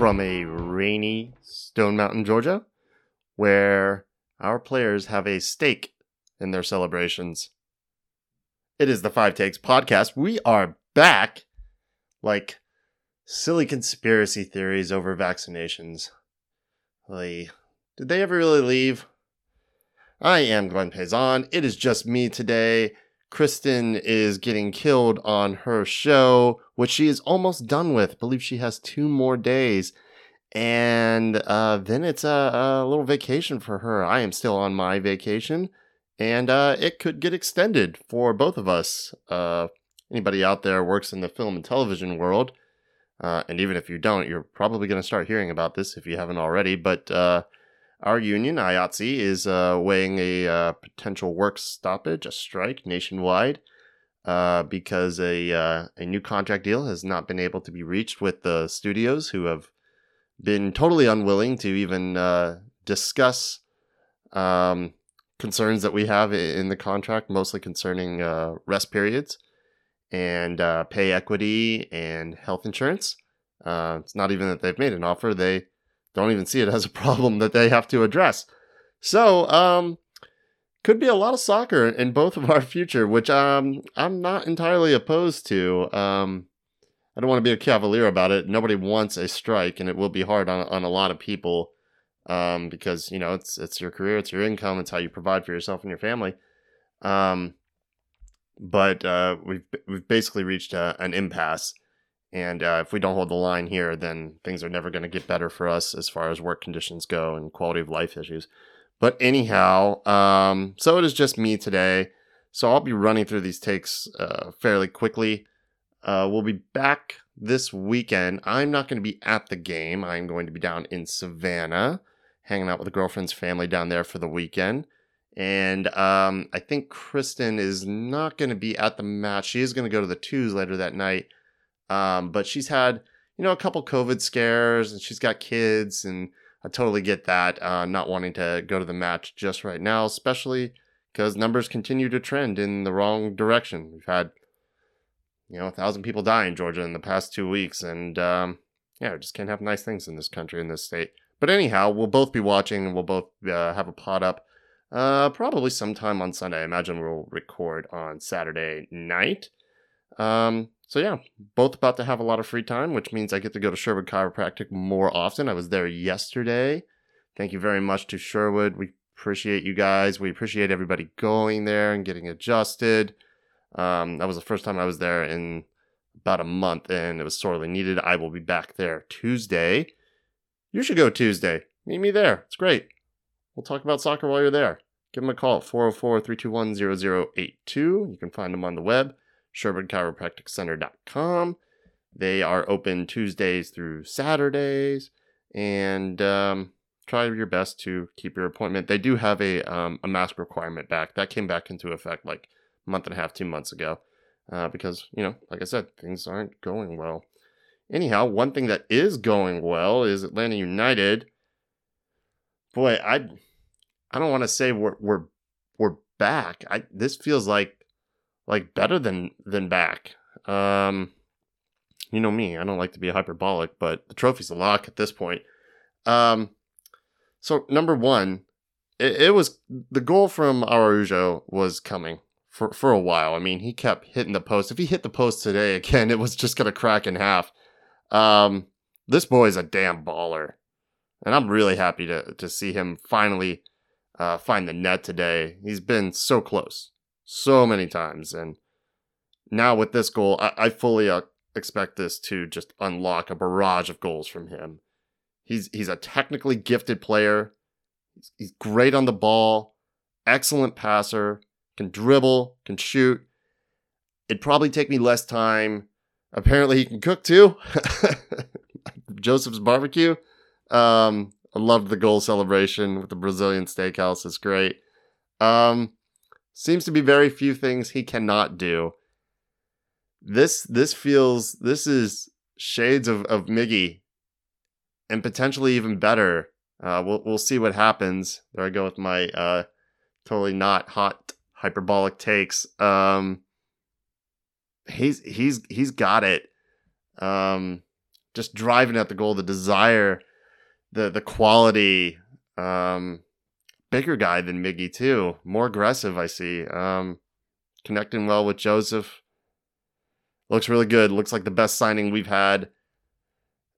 from a rainy Stone Mountain, Georgia, where our players have a stake in their celebrations. It is the Five Takes podcast. We are back like silly conspiracy theories over vaccinations. Like, did they ever really leave? I am Glenn Payson. It is just me today. Kristen is getting killed on her show, which she is almost done with. I believe she has two more days. And uh, then it's a, a, little vacation for her. I am still on my vacation, and uh, it could get extended for both of us. Uh, anybody out there works in the film and television world, uh, and even if you don't, you're probably going to start hearing about this if you haven't already. But uh, our union, IATSE, is uh, weighing a uh, potential work stoppage, a strike nationwide, uh, because a uh, a new contract deal has not been able to be reached with the studios, who have been totally unwilling to even uh, discuss um, concerns that we have in the contract, mostly concerning uh, rest periods and pay equity and health insurance. it's not even that they've made an offer; they don't even see it as a problem that they have to address. So, um, could be a lot of soccer in both of our future, which um, I'm not entirely opposed to. Um, I don't want to be a cavalier about it. Nobody wants a strike, and it will be hard on, on a lot of people um, because you know it's it's your career, it's your income, it's how you provide for yourself and your family. Um, but uh, we've we've basically reached a, an impasse and uh, if we don't hold the line here, then things are never going to get better for us as far as work conditions go and quality of life issues. But anyhow, um, so it is just me today. So I'll be running through these takes uh, fairly quickly. Uh, we'll be back this weekend. I'm not going to be at the game. I'm going to be down in Savannah, hanging out with a girlfriend's family down there for the weekend. And um, I think Kristen is not going to be at the match. She is going to go to the twos later that night. Um, but she's had, you know, a couple COVID scares and she's got kids. And I totally get that, uh, not wanting to go to the match just right now, especially because numbers continue to trend in the wrong direction. We've had, you know, a thousand people die in Georgia in the past two weeks. And, um, yeah, just can't have nice things in this country, in this state. But anyhow, we'll both be watching and we'll both uh, have a pot up uh, probably sometime on Sunday. I imagine we'll record on Saturday night. Um, so yeah, both about to have a lot of free time, which means I get to go to Sherwood Chiropractic more often. I was there yesterday. Thank you very much to Sherwood. We appreciate you guys. We appreciate everybody going there and getting adjusted. Um, that was the first time I was there in about a month, and it was sorely needed. I will be back there Tuesday. You should go Tuesday. Meet me there. It's great. We'll talk about soccer while you're there. Give them a call at 404 321 0082. You can find them on the web SherwoodChiropracticCenter.com. They are open Tuesdays through Saturdays, and um, try your best to keep your appointment. They do have a um, a mask requirement back that came back into effect like a month and a half, two months ago, uh, because you know, like I said, things aren't going well. Anyhow, one thing that is going well is Atlanta United. Boy, I I don't want to say we're we're we're back. I this feels like like better than than back. Um, you know me, I don't like to be hyperbolic, but the trophy's a lock at this point. Um, so number one, it, it was the goal from Araujo was coming for for a while. I mean, he kept hitting the post. If he hit the post today again, it was just gonna crack in half. Um, this boy is a damn baller, and I'm really happy to to see him finally uh, find the net today. He's been so close so many times. And now with this goal, I, I fully uh, expect this to just unlock a barrage of goals from him. He's he's a technically gifted player. He's, great on the ball, excellent passer, can dribble, can shoot. It'd probably take me less time. Apparently, he can cook too. Josef's barbecue. Um, I loved the goal celebration with the Brazilian steakhouse. It's great. Um, Seems to be very few things he cannot do. This this feels this is shades of, of Miggy and potentially even better. Uh, we'll we'll see what happens. There I go with my uh, totally not hot hyperbolic takes. Um, he's he's he's got it. Um, just driving at the goal, the desire, the the quality. Um, bigger guy than Miggy too, more aggressive. I see. Um, connecting well with Josef. Looks really good. Looks like the best signing we've had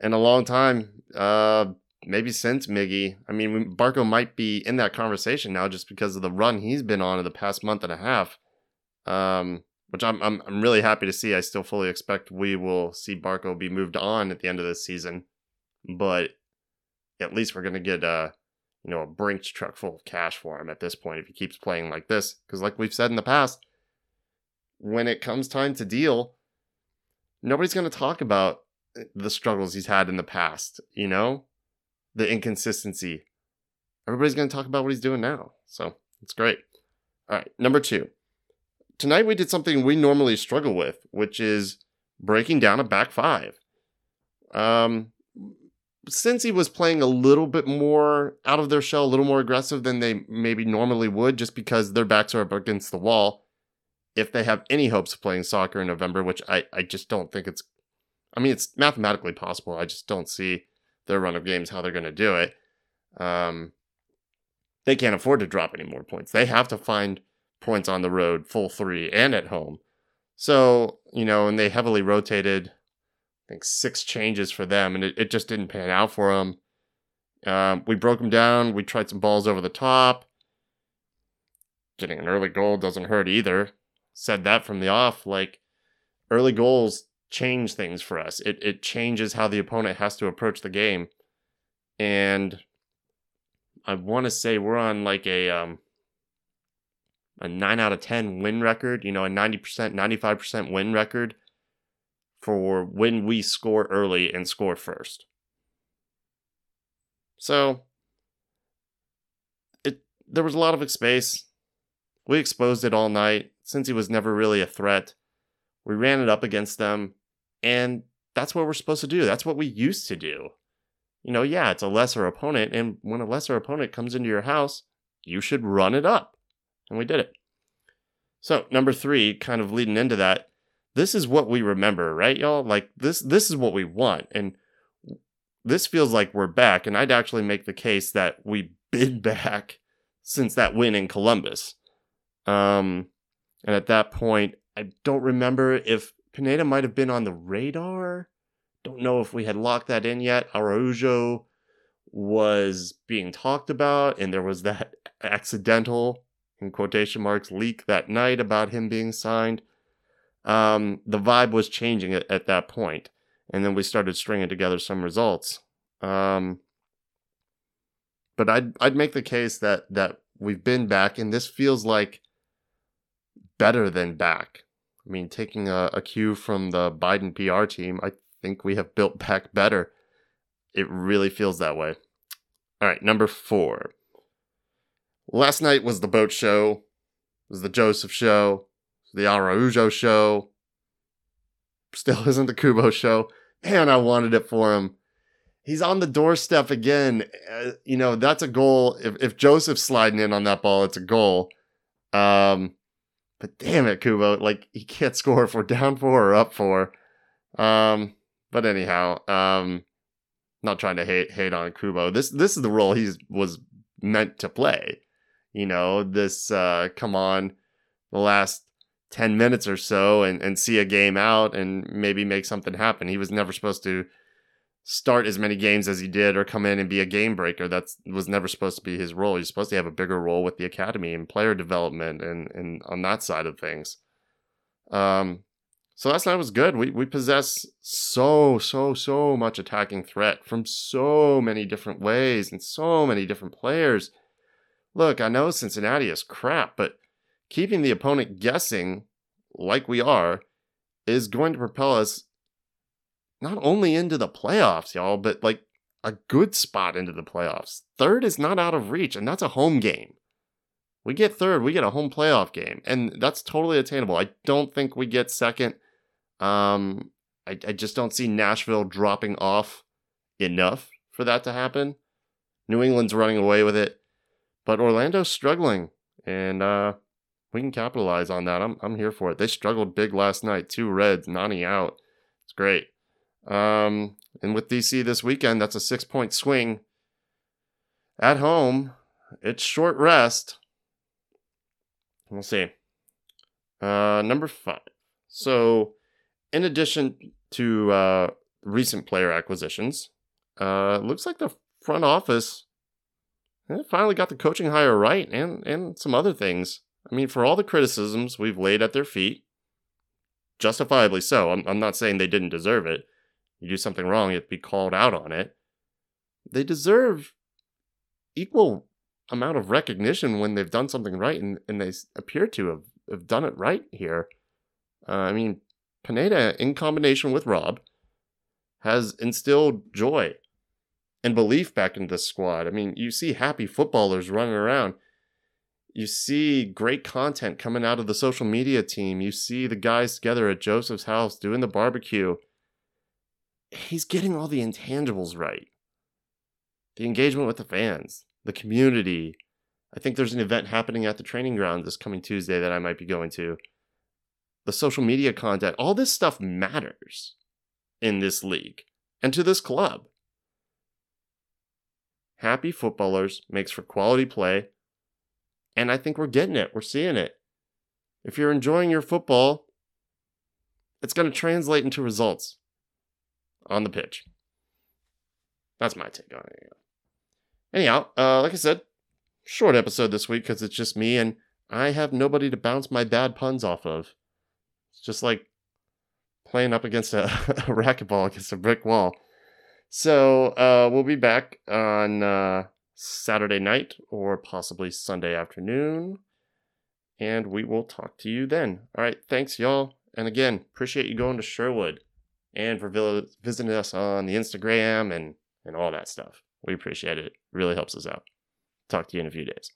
in a long time. Uh, maybe since Miggy. I mean, Barco might be in that conversation now just because of the run he's been on in the past month and a half. Um, which I'm, I'm I'm really happy to see. I still fully expect we will see Barco be moved on at the end of this season, but at least we're gonna get a you know a Brinks truck full of cash for him at this point if he keeps playing like this. Because like we've said in the past, when it comes time to deal, nobody's gonna talk about the struggles he's had in the past. You know, the inconsistency. Everybody's gonna talk about what he's doing now. So it's great. All right, number two tonight we did something we normally struggle with, which is breaking down a back five. Um, since he was playing a little bit more out of their shell, a little more aggressive than they maybe normally would, just because their backs are up against the wall. If they have any hopes of playing soccer in November, which I, I just don't think it's, I mean, it's mathematically possible. I just don't see their run of games how they're going to do it. Um, they can't afford to drop any more points. They have to find points on the road, full three, and at home. So, you know, and they heavily rotated, think, six changes for them, and it, it just didn't pan out for them. Um, we broke them down. We tried some balls over the top. Getting an early goal doesn't hurt either. Said that from the off. Like, early goals change things for us. It, it changes how the opponent has to approach the game. And I want to say we're on like a um, a 9 out of 10 win record, you know, a 90%, 95% win record for when we score early and score first. So it there was a lot of space. We exposed it all night Cincy was never really a threat. We ran it up against them and that's what we're supposed to do. That's what we used to do. You know, yeah, it's a lesser opponent and when a lesser opponent comes into your house, you should run it up and we did it. So, number 3, kind of leading into that, this is what we remember, right y'all? Like this this is what we want and this feels like we're back and I'd actually make the case that we've been back since that win in Columbus. Um and at that point, I don't remember if Pineda might have been on the radar. Don't know if we had locked that in yet. Araujo was being talked about, and there was that accidental in quotation marks leak that night about him being signed. Um, the vibe was changing at, at that point, and then we started stringing together some results. Um, but I'd I'd make the case that that we've been back, and this feels like better than back. I mean, taking a, a cue from the Biden PR team, I think we have built back better. It really feels that way. All right, number four. Last night was the boat show, it was the Josef show, the Araujo show. Still isn't the Cubo show. Man, I wanted it for him. He's on the doorstep again. Uh, you know, that's a goal. If, if Josef's sliding in on that ball, it's a goal. Um, but damn it, Cubo. Like, he can't score if we're down four or up four. Um, but anyhow, um, not trying to hate hate on Cubo. This this is the role he was meant to play you know, this uh, come on the last 10 minutes or so and, and see a game out and maybe make something happen. He was never supposed to start as many games as he did or come in and be a game breaker. That was never supposed to be his role. He's supposed to have a bigger role with the academy and player development and, and on that side of things. Um, so last night was good. We we possess so so so much attacking threat from so many different ways and so many different players. Look, I know Cincinnati is crap, but keeping the opponent guessing, like we are, is going to propel us not only into the playoffs, y'all, but like a good spot into the playoffs. Third is not out of reach, and that's a home game. We get third, we get a home playoff game, and that's totally attainable. I don't think we get second. Um, I, I just don't see Nashville dropping off enough for that to happen. New England's running away with it. But Orlando's struggling, and uh, we can capitalize on that. I'm I'm here for it. They struggled big last night. Two Reds, Nani out. It's great. Um, and with DC this weekend, that's a six point swing. At home, it's short rest. We'll see. Uh, number five. So, in addition to uh, recent player acquisitions, uh, looks like the front office eh, finally got the coaching hire right and, and some other things. I mean, for all the criticisms we've laid at their feet, justifiably so. I'm, I'm not saying they didn't deserve it. You do something wrong, you have to be called out on it. They deserve equal amount of recognition when they've done something right, and, and they appear to have, have done it right here. Uh, I mean, Pineda, in combination with Rob, has instilled joy and belief back into the squad. I mean, you see happy footballers running around. You see great content coming out of the social media team. You see the guys together at Josef's house doing the barbecue. He's getting all the intangibles right. The engagement with the fans, the community. I think there's an event happening at the training ground this coming Tuesday that I might be going to. The social media content, all this stuff matters in this league and to this club. Happy footballers makes for quality play, and I think we're getting it. We're seeing it. If you're enjoying your football, it's going to translate into results on the pitch. That's my take on it. Anyhow, uh, like I said, short episode this week because it's just me and I have nobody to bounce my bad puns off of. It's just like playing up against a, a racquetball against a brick wall. So uh, we'll be back on uh, Saturday night or possibly Sunday afternoon. And we will talk to you then. All right. Thanks, y'all. And again, appreciate you going to Sherwood and for visiting us on the Instagram and, and all that stuff. We appreciate it. really helps us out. Talk to you in a few days.